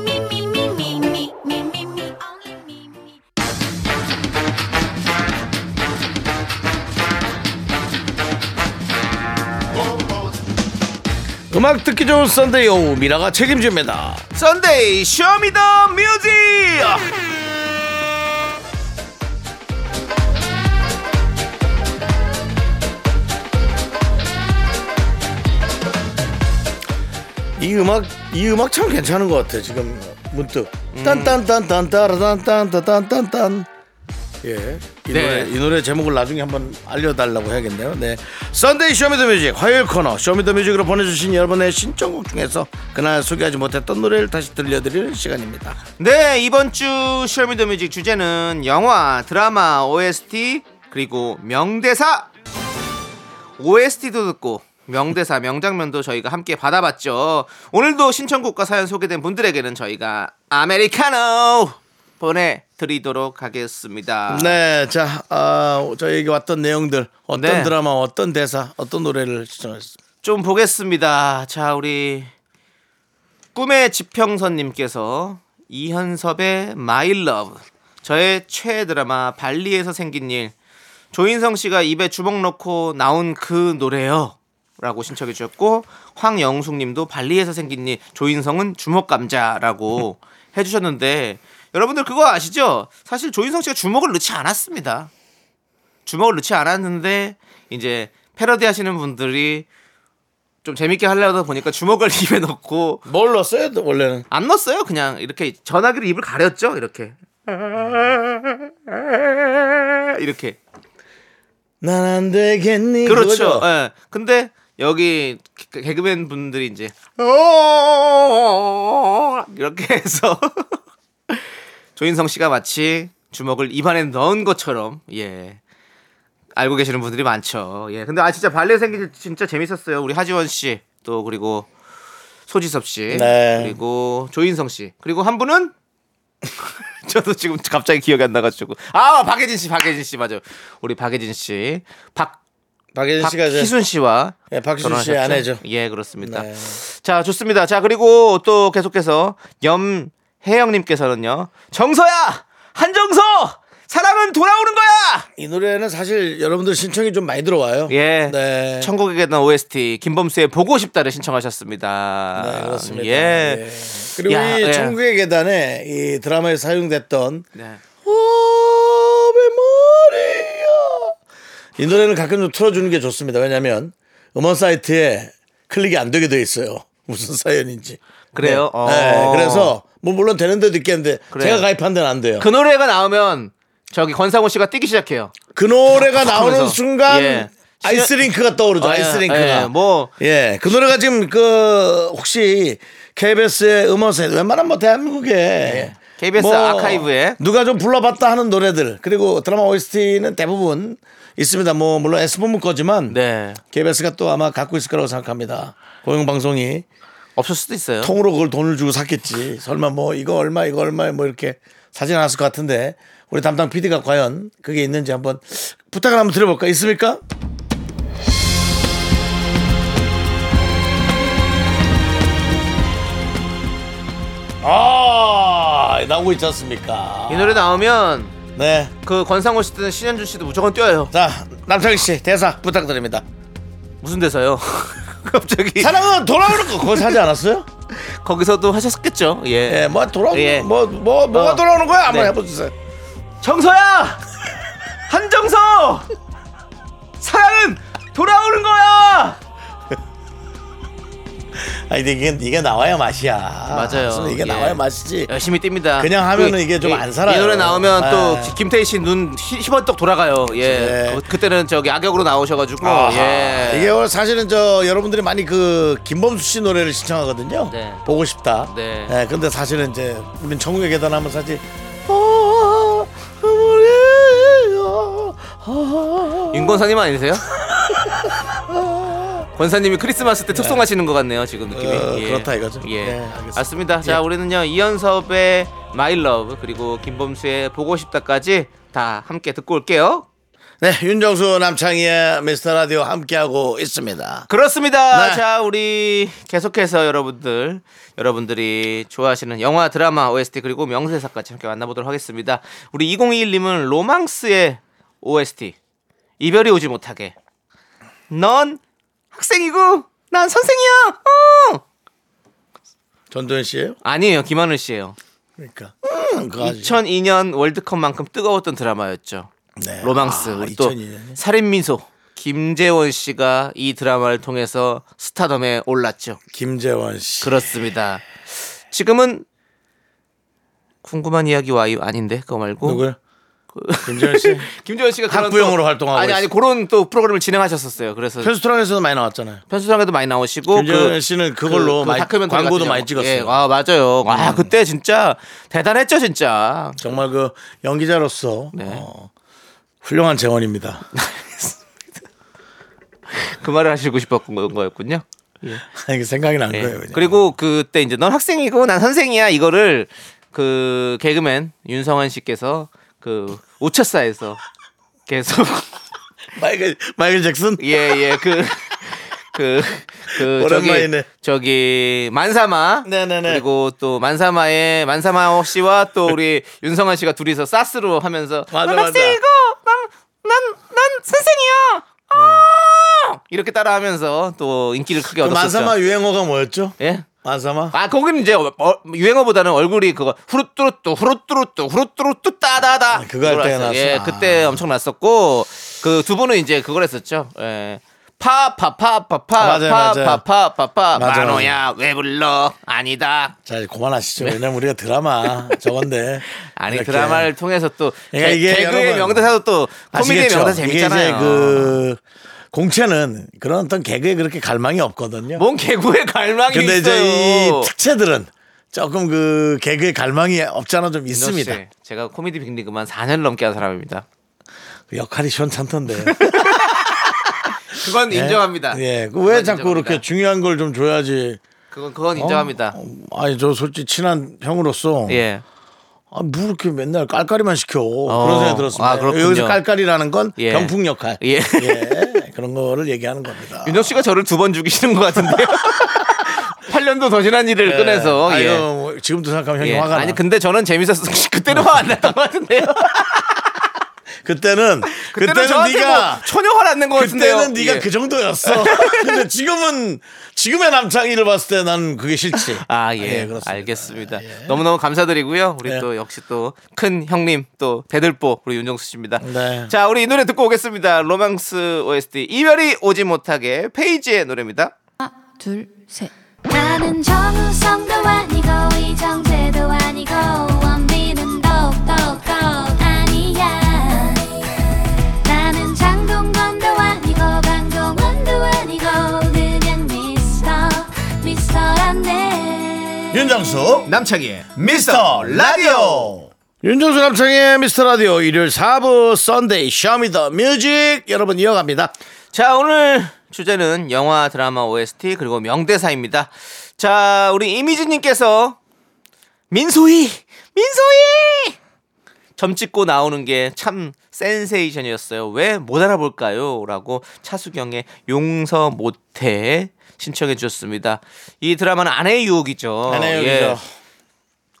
A: 음악 듣기 좋은 Sunday 오후 미라가 책임집니다.
B: Sunday Show Me The Music!
A: 이 음악 이 음악 참 괜찮은 것 같아 지금 문득. 딴딴딴딴따라딴딴딴딴딴 예. 이,
B: 네.
A: 노래, 이 노래 제목을 나중에 한번 알려달라고 해야겠네요. 네. Sunday Show Me The Music 화요일 코너 쇼미더뮤직으로 보내주신 여러분의 신청곡 중에서 그날 소개하지 못했던 노래를 다시 들려드리는 시간입니다.
B: 네, 이번 주 Show Me The Music 주제는 영화, 드라마, OST, 그리고 명대사! OST도 듣고 명대사, 명장면도 저희가 함께 받아봤죠. 오늘도 신청곡과 사연 소개된 분들에게는 저희가 아메리카노 보내드리도록 하겠습니다.
A: 네, 자, 아, 저에게 왔던 내용들, 어떤
B: 네.
A: 드라마, 어떤 대사, 어떤 노래를 시청했습니다.
B: 좀 보겠습니다. 자, 우리 꿈의 지평선님께서 이현섭의 My Love 저의 최애 드라마 발리에서 생긴 일 조인성 씨가 입에 주먹 넣고 나온 그 노래요. 라고 신청해 주셨고 황영숙 님도 발리에서 생긴 일 조인성은 주먹 감자라고 해 주셨는데 여러분들 그거 아시죠? 사실 조인성 씨가 주먹을 넣지 않았습니다. 주먹을 넣지 않았는데 이제 패러디 하시는 분들이 좀 재밌게 하려다 보니까 주먹을 입에 넣고
A: 뭘 넣었어요, 원래는?
B: 안 넣었어요. 그냥 이렇게 전화기로 입을 가렸죠. 이렇게 이렇게
A: 난 안 되겠니?
B: 그렇죠. 예. 근데 여기 개- 개그맨 분들이 이제 이렇게 해서 조인성 씨가 마치 주먹을 입안에 넣은 것처럼 예 알고 계시는 분들이 많죠. 예. 근데 아 진짜 발레 생긴 일 진짜 재밌었어요. 우리 하지원 씨 또 그리고 소지섭 씨
A: 네.
B: 그리고 조인성 씨 그리고 한 분은 저도 지금 갑자기 기억이 안 나가지고 아 박예진 씨 박예진 씨 맞아요 우리 박예진 씨박
A: 박예진 씨가
B: 박희순 씨와
A: 예, 박희순? 씨의 아내죠.
B: 예 그렇습니다
A: 네.
B: 자 좋습니다 자 그리고 또 계속해서 염 혜영님께서는요 정서야 한정서 사랑은 돌아오는 거야
A: 이 노래는 사실 여러분들 신청이 좀 많이 들어와요.
B: 예.
A: 네.
B: 천국의 계단 OST 김범수의 보고 싶다를 신청하셨습니다.
A: 네, 그렇습니다.
B: 예.
A: 예. 그리고
B: 야,
A: 이
B: 예.
A: 천국의 계단에 이 드라마에 사용됐던
B: 네.
A: 이 노래는 가끔 좀 틀어주는 게 좋습니다. 왜냐하면 음원 사이트에 클릭이 안 되게 돼 있어요. 무슨 사연인지.
B: 그래요?
A: 네.
B: 어.
A: 네, 그래서 뭐 물론 되는 데도 있겠는데
B: 그래요.
A: 제가 가입한 데는 안 돼요.
B: 그 노래가 나오면 저기 권상우 씨가 뛰기 시작해요.
A: 그 노래가 나오는
B: 하면서.
A: 순간
B: 예.
A: 아이스링크가 떠오르죠.
B: 어, 예,
A: 아이스링크가.
B: 예, 뭐
A: 예, 그 노래가 지금 그 혹시 KBS의 음원사에 웬만한 뭐 대한민국에
B: KBS 아카이브에.
A: 누가 좀 불러봤다 하는 노래들 그리고 드라마 OST는 대부분 있습니다. 뭐 물론 S본부 거지만
B: 네.
A: KBS가 또 아마 갖고 있을 거라고 생각합니다. 공영방송이
B: 없을 수도 있어요.
A: 통으로 그걸 돈을 주고 샀겠지. 설마 뭐 이거 얼마 이거 얼마 뭐 이렇게 사진 않았을 것 같은데 우리 담당 PD가 과연 그게 있는지 한번 부탁을 한번 드려볼까? 있습니까? 아 나오고 있지 않습니까?
B: 이 노래 나오면
A: 네.
B: 그 권상우 씨든 신현준 씨도 무조건 뛰어요.
A: 자 남창희 씨 대사 부탁드립니다.
B: 무슨 데서요? 갑자기
A: 사랑은 돌아오는 거 그거 사지 않았어요?
B: 거기서도 하셨겠죠. 예.
A: 예, 뭐 돌아
B: 예.
A: 뭐 뭐 뭐가
B: 어.
A: 돌아오는 거야? 한번
B: 네.
A: 해보세요.
B: 정서야! 한정서! 사랑은 돌아오는 거야!
A: 아 근데 이게 이게 나와야 맛이야.
B: 맞아요.
A: 이게
B: 예.
A: 나와야 맛이지.
B: 열심히 뜁니다.
A: 그냥 하면은 이게 좀 안 살아요.
B: 이 노래 나오면 또
A: 예.
B: 김태희 씨눈 희번떡 돌아가요. 예.
A: 예.
B: 그, 그때는 저기 악역으로 나오셔가지고
A: 아하,
B: 예.
A: 이게 오늘 사실은 저 여러분들이 많이 그 김범수 씨 노래를 신청하거든요.
B: 네.
A: 보고 싶다.
B: 네.
A: 예, 근데 사실은 이제 우린 천국의 계단 하면 사실 아. 아.
B: 윤권사님 아니세요? 권사님이 크리스마스 때 특송하시는 것 같네요 지금 느낌이.
A: 어, 그렇다 이거죠.
B: 예,
A: 네, 알겠습니다.
B: 맞습니다. 자, 우리는요 이현섭의 My Love 그리고 김범수의 보고 싶다까지 다 함께 듣고 올게요.
A: 네, 윤정수 남창희의 미스터 라디오 함께하고 있습니다.
B: 그렇습니다.
A: 네.
B: 자, 우리 계속해서 여러분들, 여러분들이 좋아하시는 영화, 드라마, OST 그리고 명대사까지 함께 만나보도록 하겠습니다. 우리 2021님은 로망스의 OST 이별이 오지 못하게. 넌 학생이고 난 선생이야. 어!
A: 전도현 씨예요?
B: 아니에요, 김하늘 씨예요.
A: 그러니까. 음, 그거 아주-
B: 2002년 월드컵만큼 뜨거웠던 드라마였죠.
A: 네.
B: 로망스.
A: 아,
B: 우리 또
A: 2002년 이요?
B: 살인미소 김재원 씨가 이 드라마를 통해서 스타덤에 올랐죠.
A: 김재원 씨.
B: 그렇습니다. 지금은 궁금한 이야기 와이 아닌데 그거 말고
A: 누구요? 김재원 씨.
B: 김재원 씨가
A: 학부형으로
B: 또-
A: 활동하고
B: 아니 아니
A: 있어요.
B: 그런 또 프로그램을 진행하셨었어요. 그래서
A: 편수트랑에서도 많이 나왔잖아요.
B: 편수장에도 많이 나오시고
A: 김재원 씨는 그걸로 많이-
B: 다큐멘터리
A: 광고도 많이
B: 거.
A: 찍었어요. 음.
B: 예, 아 맞아요. 아 그때 진짜 대단했죠 진짜.
A: 정말 그 연기자로서
B: 네.
A: 어, 훌륭한 재원입니다.
B: 그 말을 하시고 싶었던 거였군요.
A: 이게 생각이 난
B: 예.
A: 거예요. 그냥.
B: 그리고 그때 이제 넌 학생이고 난 선생이야 이거를 그 개그맨 윤성환 씨께서 그 오차사에서 계속
A: 마이클 마이클 잭슨
B: 예예 그 그그 저기
A: 오랜만이네.
B: 저기 만사마
A: 네네네.
B: 그리고 또 만사마의 만사마 씨와 또 우리 윤성환 씨가 둘이서 사스로 하면서
A: 맞아,
B: 넌
A: 맞아.
B: 학생이고 난난 난 선생이야 아! 이렇게 따라하면서 또 인기를 크게
A: 그
B: 얻었었죠.
A: 만사마 유행어가 뭐였죠?
B: 예?
A: 만사마
B: 아 거기는 이제 어, 어, 유행어보다는 얼굴이 그거 후루뚜루뚜 후루뚜루뚜 후루뚜루뚜 따다다
A: 아, 그거 할
B: 했어요.
A: 났어?
B: 예
A: 아.
B: 그때 엄청 났었고 그 두 분은 이제 그걸 했었죠 예 파파파파파
A: 아.
B: 파파파파파
A: 맞아요,
B: 만호야 왜 불러 아니다
A: 자 그만하시죠. 왜냐면 우리가 드라마 저건데
B: 아니
A: 이렇게.
B: 드라마를 통해서 또
A: 그러니까
B: 개,
A: 이게
B: 개그의 명대사도 또 코미디의? 명대사 재밌잖아요
A: 이게 이제 그 공채는 그런 어떤 개그에 그렇게 갈망이 없거든요.
B: 뭔 개구의 갈망이
A: 근데
B: 있어요
A: 이제 이 특채들은 조금 그 개그에 갈망이 없잖아 좀
B: 윤정 씨,
A: 있습니다.
B: 제가 코미디 빅리그만 4년 넘게 한 사람입니다
A: 그 역할이 시원찮던데.
B: 그건 인정합니다
A: 예, 그
B: 그건
A: 왜 자꾸
B: 인정합니다.
A: 그렇게 중요한 걸 좀 줘야지.
B: 그건 그건 인정합니다
A: 아니 저 솔직히 친한 형으로서
B: 예
A: 아, 뭐 이렇게 맨날 깔깔이만 시켜. 그런 생각이 들었습니다.
B: 아, 그렇군요.
A: 여기서 깔깔이라는 건
B: 예.
A: 병풍 역할.
B: 예.
A: 예, 그런 거를 얘기하는 겁니다.
B: 윤정 씨가 저를 두 번 죽이시는 것 같은데요. 8년도 더 지난 일을 꺼내서.
A: 아유,
B: 예.
A: 뭐 지금도 생각하면 형이
B: 예.
A: 화가 나.
B: 아니 근데 저는 재밌었어. 그때는 화안 났던 것 같은데요.
A: 그때는
B: 그때는,
A: 그때는 네가
B: 뭐 전혀 낸것 같은데요.
A: 그때는 네가
B: 예.
A: 그 정도였어. 근데 지금은 지금의 남창희를 봤을 때 나는 그게 싫지.
B: 아, 예.
A: 예, 그렇습니다.
B: 알겠습니다. 너무 너무 감사드리고요. 우리
A: 예.
B: 또 역시 또 큰 형님 또 대들보 우리 윤정수 씨입니다.
A: 네.
B: 자, 우리 이 노래 듣고 오겠습니다. 로망스 OST 이별이 오지 못하게 페이지의 노래입니다.
C: 둘, 셋. 나는 정우성도 아니고 이정재도 아니고
A: 윤정수
B: 남창희의
A: 미스터 라디오. 윤정수 남창희의 미스터 라디오 일요일 4부 Sunday Show Me The Music 여러분 이어갑니다.
B: 자, 오늘 주제는 영화, 드라마, OST 그리고 명대사입니다. 자, 우리 이미지님께서 민소희, 민소희 점 찍고 나오는 게 참 센세이션이었어요. 왜 못 알아볼까요? 라고 차수경의 용서 못해 신청해 주셨습니다. 이 드라마는 아내의 유혹이죠.
A: 아내의
B: 예.
A: 유혹이죠.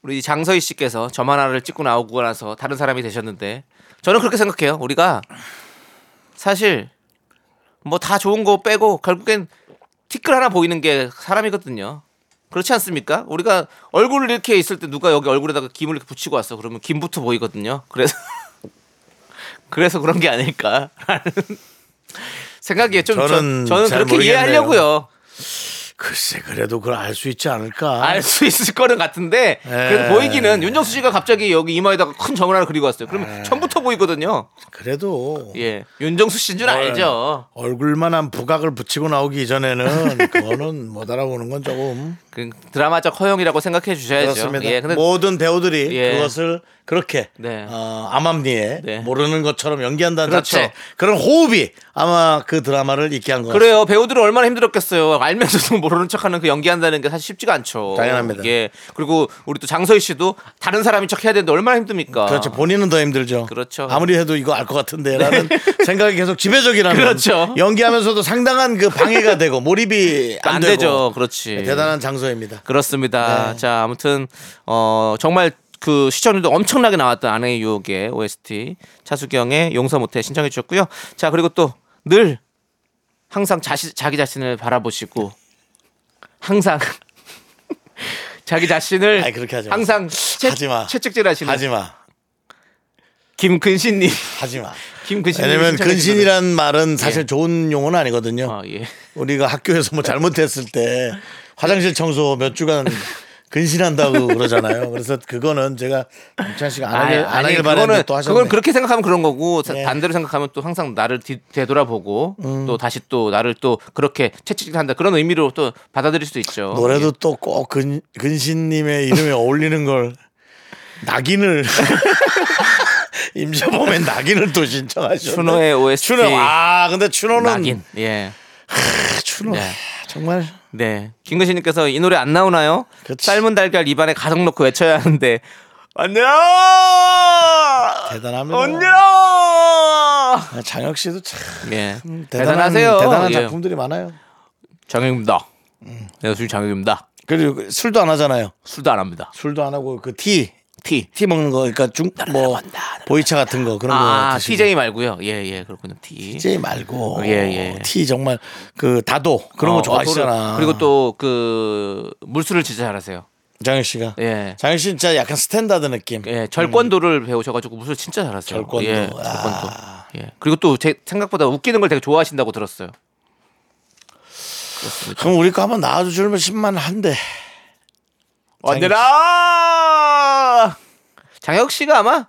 B: 우리 장서희 씨께서 점 하나를 찍고 나오고 나서 다른 사람이 되셨는데 저는 그렇게 생각해요. 우리가 사실 뭐 다 좋은 거 빼고 결국엔 티끌 하나 보이는 게 사람이거든요. 그렇지 않습니까? 우리가 얼굴을 이렇게 있을 때 누가 여기 얼굴에다가 김을 이렇게 붙이고 왔어. 그러면 김부터 보이거든요. 그래서 그래서 그런 게 아닐까라는 생각이에요. 좀
A: 저는
B: 저,
A: 는잘
B: 그렇게
A: 모르겠네요.
B: 이해하려고요.
A: 글쎄 그래도 그걸 알 수 있지 않을까.
B: 알 수 있을 거는 같은데 그래도
A: 에.
B: 보이기는 윤정수 씨가 갑자기 여기 이마에다가 큰 점을 하나 그리고 왔어요. 그러면 처음부터 보이거든요.
A: 그래도
B: 예, 윤정수 씨인 줄 알죠.
A: 얼굴만한 부각을 붙이고 나오기 이전에는 그거는 못 알아보는 건 조금
B: 그 드라마적 허용이라고 생각해 주셔야죠.
A: 그렇습니다.
B: 예, 근데
A: 모든 배우들이
B: 예.
A: 그것을 그렇게
B: 네.
A: 어, 암암리에
B: 네.
A: 모르는 것처럼 연기한다는
B: 그렇죠.
A: 자체 그런 호흡이 아마 그 드라마를 잊게 한 것 같습니다.
B: 그래요. 배우들은 얼마나 힘들었겠어요. 알면서도 모르는 척하는 그 연기한다는 게 사실 쉽지가 않죠.
A: 당연합니다.
B: 예. 그리고 우리 또 장서희 씨도 다른 사람인 척 해야 되는데 얼마나 힘듭니까?
A: 그렇죠. 본인은 더 힘들죠.
B: 그렇죠.
A: 아무리 해도 이거 알 것 같은데라는 생각이 계속 지배적이라면
B: 그렇죠.
A: 연기하면서도 상당한 그 방해가 되고 몰입이 안,
B: 안
A: 되고
B: 되죠. 그렇지.
A: 네, 대단한 장소입니다.
B: 그렇습니다.
A: 네.
B: 자, 아무튼 어 정말 그 시청률도 엄청나게 나왔던 아내의 유혹의 OST 차수경의 용서 못해 신청해 주셨고요. 자, 그리고 또 늘 항상 자시, 자기 자신을 바라보시고 항상 자기 자신을
A: 아이, 그렇게 하지 마.
B: 항상 채,
A: 하지 마.
B: 채찍질하시는
A: 하지 마.
B: 김근신님,
A: 하지 마.
B: 김근신님
A: 왜냐면 근신이란 말은 사실
B: 예.
A: 좋은 용어는. 아니거든요.
B: 아, 예.
A: 우리가 학교에서 뭐 잘못했을 때 화장실 청소 몇 주간 근신한다고 그러잖아요. 그래서 그거는 제가 김찬 씨가 안 하길, 안 하길 바랬는데
B: 그거는
A: 또 하셨네.
B: 그건 그렇게 생각하면 그런 거고 자,
A: 예. 음.
B: 반대로 생각하면 또 항상 나를 뒤, 되돌아보고 또 다시 또 나를 또 그렇게 채찍한다 그런 의미로 또 받아들일 수도 있죠.
A: 노래도 또꼭 근신님의 이름에 어울리는 걸 낙인을 임재범의 낙인을 또 신청하셨네.
B: 추노의 OST
A: 추노. 아 근데 추노는
B: 낙인. 예.
A: 추노
B: 네.
A: 정말
B: 네. 김근신님께서 이 노래 안 나오나요?
A: 그치.
B: 삶은 달걀 입안에 가득 넣고 외쳐야 하는데 안녕.
A: 대단합니다.
B: 안녕.
A: 아, 장혁 씨도 참
B: 예.
A: 대단한,
B: 대단하세요.
A: 대단한
B: 예.
A: 작품들이 많아요.
B: 장혁입니다. 내가 술 장혁입니다.
A: 그리고 술도 안 하잖아요.
B: 술도 안 합니다.
A: 술도 안 하고 그 티.
B: 티.
A: 티 먹는 거, 그러니까 중, 뭐, 보이차 같은 거, 그런 거.
B: 아,
A: 드시고.
B: TJ 말고요. 예, 예. 그렇군요. T.
A: TJ 말고.
B: 예, 예.
A: 티 정말, 그, 다도, 그런
B: 어,
A: 거 좋아하시잖아.
B: 어, 그리고 또 그 물술을 진짜 잘하세요.
A: 장혁 씨가.
B: 예.
A: 장혁 씨 진짜 약간 standard 느낌.
B: 예, 절권도를 배우셔가지고 무술 진짜 잘하세요.
A: 절권도.
B: 예, 절권도. 예. 그리고 또 제 생각보다 웃기는 걸 되게 좋아하신다고 들었어요.
A: 그럼 우리 거 한번 나와주면 10만 한대.
B: 언제나 장혁 씨가 아마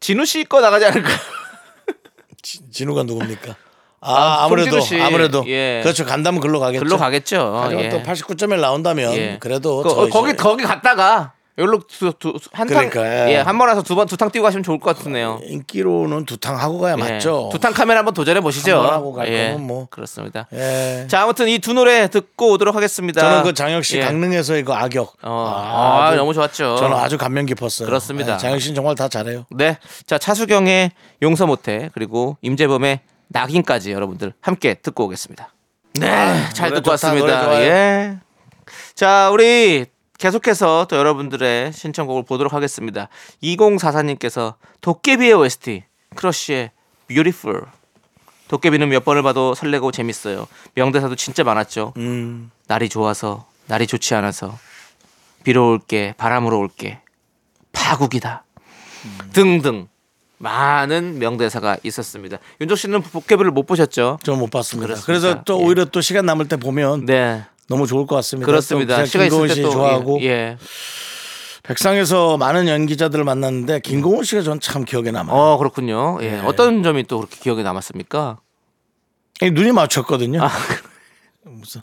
B: 진우 씨 거 나가지 않을까.
A: 진우가 누굽니까? 아,
B: 아, 씨.
A: 아무래도.
B: 예.
A: 그렇죠. 간다면 글로 가겠죠.
B: 글로 가겠죠.
A: 하지만
B: 예.
A: 또 89.1 나온다면
B: 예.
A: 그래도
B: 그,
A: 저
B: 어, 거기 거기 갔다가 여기로 두, 두, 한
A: 그러니까,
B: 탕,
A: 예.
B: 예, 한 번 와서 두 번 두 탕 뛰고 가시면 좋을 것 같으네요.
A: 인기로는 두 탕 하고 가야 맞죠.
B: 두 탕 카메라 한번 도전해 보시죠.
A: 한번 하고 갈 거면 뭐.
B: 그렇습니다.
A: 예.
B: 자, 아무튼 이 두 노래 듣고 오도록 하겠습니다.
A: 저는 그 장혁 씨
B: 예.
A: 강릉에서 이거 악역.
B: 어,
A: 아,
B: 아,
A: 아주-
B: 너무 좋았죠.
A: 저는 아주 감명 깊었어요.
B: 그렇습니다.
A: 예, 장혁 씨는 정말 다 잘해요.
B: 네. 자, 차수경의 용서 못해 그리고 임재범의 낙인까지 여러분들 함께 듣고 오겠습니다. 네, 잘
A: 아, 노래
B: 듣고
A: 좋다,
B: 왔습니다. 예. 자, 우리 계속해서 또 여러분들의 신청곡을 보도록 하겠습니다. 2044님께서 도깨비의 OST 크러쉬의 Beautiful. 도깨비는 몇 번을 봐도 설레고 재밌어요. 명대사도 진짜 많았죠.
A: 음.
B: 날이 좋아서 날이 좋지 않아서 비로 올게 바람으로 올게 파국이다 등등 많은 명대사가 있었습니다. 윤정 씨는 도깨비를 못 보셨죠?
A: 저 못 봤습니다.
B: 그렇습니다.
A: 그래서 또
B: 예.
A: 오히려 또 시간 남을 때 보면
B: 네
A: 너무 좋을 것 같습니다.
B: 그렇습니다.
A: 또
B: 시간 있을
A: 씨
B: 때또
A: 좋아하고
B: 예, 예.
A: 백상에서 많은 연기자들을 만났는데 김고은 씨가 전 참 기억에 남아요.
B: 어 그렇군요. 예.
A: 네.
B: 어떤 점이 또 그렇게 기억에 남았습니까?
A: 이 눈이 맞췄거든요.
B: 아.
A: 무슨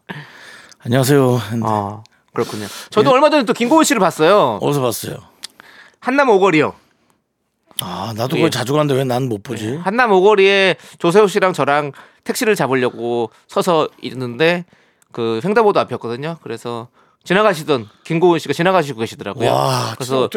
A: 안녕하세요.
B: 어 그렇군요. 저도 얼마 전에 또 김고은 씨를 봤어요.
A: 어디서 봤어요?
B: 한남 오거리요.
A: 아 나도
B: 예.
A: 거기 자주 가는데 왜 난 못 보지?
B: 한남 오거리에 조세호 씨랑 저랑 택시를 잡으려고 서서 있는데 그 횡단보도 앞이었거든요. 그래서 지나가시던 김고은 씨가 지나가시고 계시더라고요.
A: 와,
B: 그래서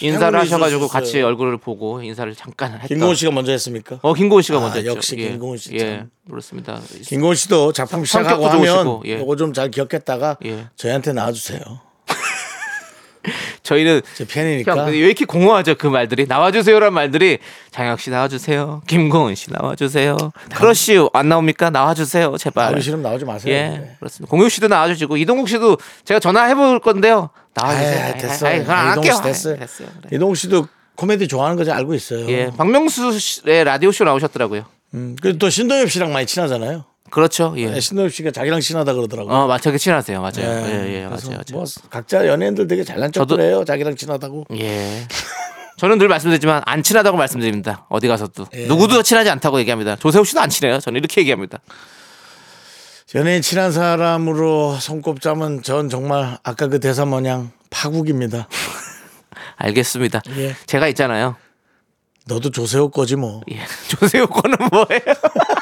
B: 인사를 하셔가지고 같이. 얼굴을 보고 인사를 잠깐 했던.
A: 김고은 씨가 먼저 했습니까?
B: 어 김고은 씨가
A: 아,
B: 먼저 했죠.
A: 역시 김고은 씨
B: 예,
A: 참.
B: 그렇습니다.
A: 김고은 씨도 작품 시작하고 하면
B: 좋으시고, 예.
A: 이거 좀 잘 기억했다가
B: 예.
A: 저희한테 나와주세요.
B: 저희는
A: 제 팬이니까.
B: 형, 왜 이렇게 공허하죠 그 말들이 나와주세요란 말들이 장혁 씨 나와주세요, 김고은 씨 나와주세요, 크러쉬 안 나옵니까 나와주세요 제발.
A: 나오기 싫으면 나오지 마세요.
B: 예,
A: 네.
B: 그렇습니다. 공유 씨도 나와주시고 이동욱 씨도 제가 전화해 볼 건데요. 나와주세요.
A: 아이, 됐어.
B: 아이, 안
A: 이동욱 씨. 됐어요.
B: 아이, 됐어요. 그래.
A: 이동욱 씨도 코미디 좋아하는 거잘 알고 있어요.
B: 예, 박명수 씨의 라디오 쇼 나오셨더라고요.
A: 음, 그리고 또 신동엽 씨랑 많이 친하잖아요.
B: 그렇죠. 예.
A: 네, 신동엽 씨가 자기랑 친하다 그러더라고요.
B: 어, 맞죠. 친하세요. 맞아요.
A: 예,
B: 예, 예,
A: 그래서
B: 맞아요.
A: 뭐
B: 맞아요.
A: 각자 연예인들 되게 잘난 척들 해요. 자기랑 친하다고.
B: 예. 저는 늘 말씀드리지만 안 친하다고 말씀드립니다. 어디 가서도
A: 예.
B: 누구도 친하지 않다고 얘기합니다. 조세호 씨도 안 친해요. 저는 이렇게 얘기합니다.
A: 연예인 친한 사람으로 손꼽자면 전 정말 아까 그 대사 마냥 파국입니다.
B: 알겠습니다.
A: 예.
B: 제가 있잖아요.
A: 너도 조세호 거지 뭐.
B: 예. 조세호 거는 뭐예요?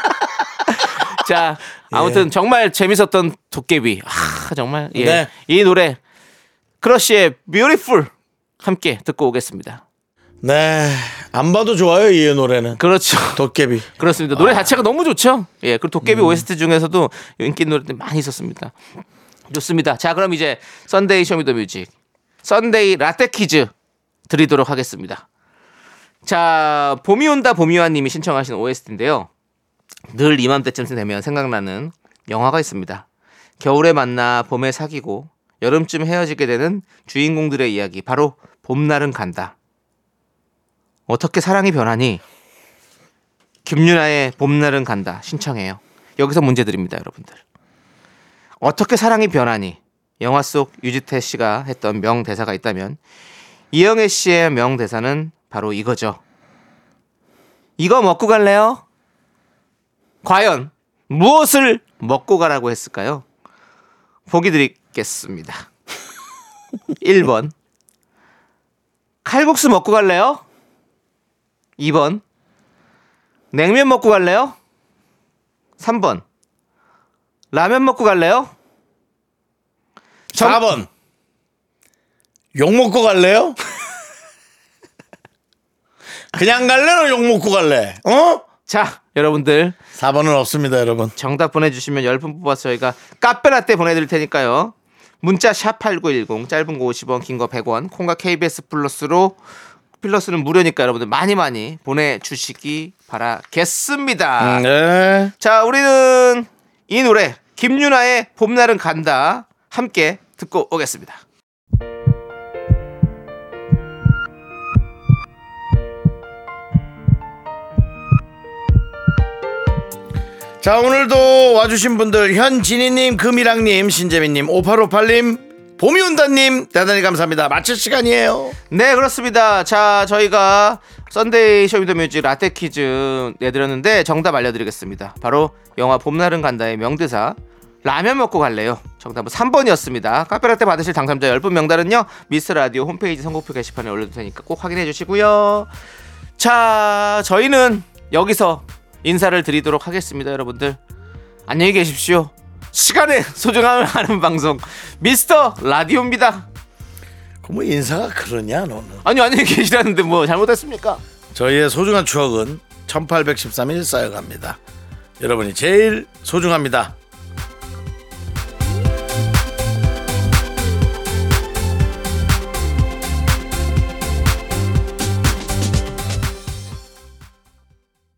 B: 자, 아무튼 정말 재밌었던 도깨비. 아, 정말. 예.
A: 네.
B: 이 노래 크러쉬의 Beautiful 함께 듣고 오겠습니다.
A: 네. 안 봐도 좋아요, 이 노래는.
B: 그렇죠.
A: 도깨비.
B: 그렇습니다. 노래 자체가 너무 좋죠. 예, 그리고 도깨비 OST 중에서도 인기 노래들 많이 있었습니다. 좋습니다. 자, 그럼 이제 Sunday Show Me The Music Sunday 라떼 퀴즈 드리도록 하겠습니다. 자, 봄이 온다 봄이 와님이 신청하신 OST인데요. 늘 이맘때쯤 되면 생각나는 영화가 있습니다. 겨울에 만나 봄에 사귀고 여름쯤 헤어지게 되는 주인공들의 이야기 바로 봄날은 간다. 어떻게 사랑이 변하니? 김윤아의 봄날은 간다 신청해요. 여기서 문제 드립니다, 여러분들. 어떻게 사랑이 변하니? 영화 속 유지태 씨가 했던 명대사가 있다면 이영애 씨의 명대사는 바로 이거죠. 이거 먹고 갈래요? 과연 무엇을 먹고 가라고 했을까요? 보기 드리겠습니다. 1번 칼국수 먹고 갈래요? 2번 냉면 먹고 갈래요? 3번 라면 먹고 갈래요? 정-
A: 4번. 욕 먹고 갈래요? 그냥 갈래로 욕 먹고 갈래? 어?
B: 자 여러분들
A: 4번은 없습니다, 여러분.
B: 정답 보내주시면 10분 뽑아서 저희가 카페라떼 보내드릴 테니까요 문자 샵8910 짧은 거 50원 긴 거 100원 콩과 KBS 플러스로 플러스는 무료니까 여러분들 많이 많이 보내주시기 바라겠습니다
A: 네.
B: 자, 우리는 이 노래 김유나의 봄날은 간다 함께 듣고 오겠습니다.
A: 자, 오늘도 와주신 분들, 현진희님, 금이랑님, 신재민님, 5858님, 봄이 온다님, 대단히 감사합니다. 마칠 시간이에요.
B: 네, 그렇습니다. 자, 저희가 Sunday Show Me The Music 라떼 퀴즈 내드렸는데 정답 알려드리겠습니다. 바로 영화 봄날은 간다의 명대사 라면 먹고 갈래요. 정답은 3번이었습니다. 카페라떼 받으실 당첨자 10분 명단은요. 미스터 라디오 홈페이지 선곡표 게시판에 올려둘 테니까 꼭 확인해 주시고요. 자, 저희는 여기서 인사를 드리도록 하겠습니다, 여러분들. 안녕히 계십시오. 시간의 소중함을 아는 방송 미스터 라디오입니다.
A: 그뭐 인사가 그러냐 너는?
B: 아니 안녕히 계시라는데 뭐 잘못했습니까?
A: 저희의 소중한 추억은 1813일 쌓여갑니다. 여러분이 제일 소중합니다.